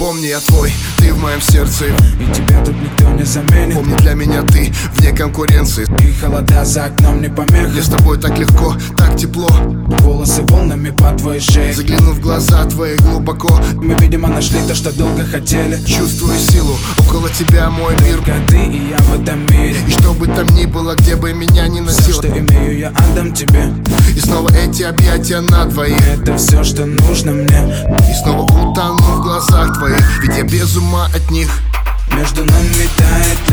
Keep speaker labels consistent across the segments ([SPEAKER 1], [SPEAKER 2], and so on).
[SPEAKER 1] Помни, я твой, ты в моем сердце.
[SPEAKER 2] И тебя тут никто не заменит.
[SPEAKER 1] Помни, для меня ты вне конкуренции.
[SPEAKER 2] И холода за окном не помеха. Мне с
[SPEAKER 1] тобой так легко, так тепло.
[SPEAKER 2] Волосы волнами по твоей шее.
[SPEAKER 1] Заглянув в глаза твои глубоко.
[SPEAKER 2] Мы, видимо, нашли то, что долго хотели.
[SPEAKER 1] Чувствую силу, около тебя мой мир.
[SPEAKER 2] Только ты и я в этом мире. И
[SPEAKER 1] что бы там ни было, где бы меня ни Все, носило.
[SPEAKER 2] что имею, я отдам тебе.
[SPEAKER 1] И снова эти объятия на двоих.
[SPEAKER 2] Это все, что нужно мне.
[SPEAKER 1] И снова утону глазах твоих Ведь я без ума от них.
[SPEAKER 2] Между нами тает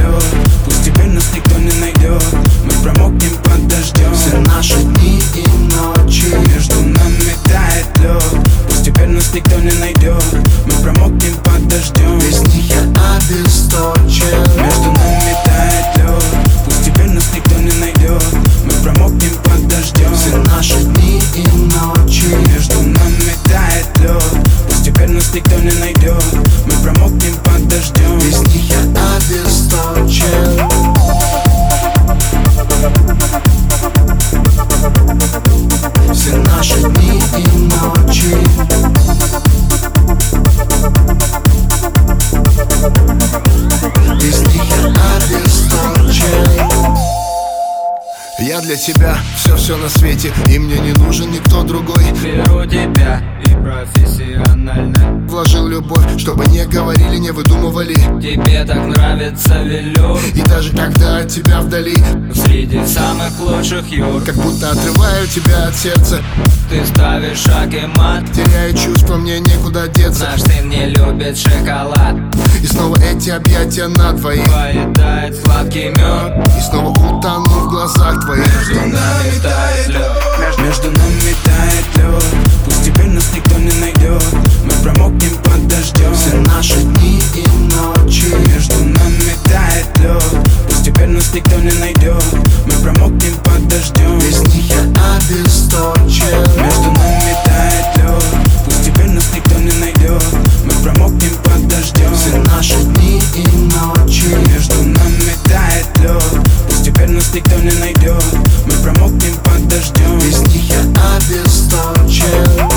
[SPEAKER 1] Я для тебя все-все на свете И мне не нужен никто другой.
[SPEAKER 3] Беру тебя и профессионально.
[SPEAKER 1] Вложил любовь, чтобы не говорили, не выдумывали.
[SPEAKER 3] Тебе так нравится велюр.
[SPEAKER 1] И даже когда от тебя вдали
[SPEAKER 3] Среди самых лучших юр.
[SPEAKER 1] Как будто отрываю тебя от сердца.
[SPEAKER 3] Ты ставишь шаг и мат.
[SPEAKER 1] Теряю чувства, мне некуда деться. Наш
[SPEAKER 3] сын не любит шоколад.
[SPEAKER 1] И снова эти объятия на двоих
[SPEAKER 3] Поедает сладкий мед
[SPEAKER 1] И снова утону в глазах твоих между
[SPEAKER 2] нами тает лед. Между нами тает лед. Пусть теперь нас никто не найдет. Мы промокнем под дождем. Все
[SPEAKER 4] наши дни и ночи.
[SPEAKER 2] Между нами тает лед. Пусть теперь нас никто не найдет. Мы промокнем под дождем. Без
[SPEAKER 1] них я обесточен
[SPEAKER 2] никто не найдет Мы промокнем под дождем Без
[SPEAKER 4] них я обесточен.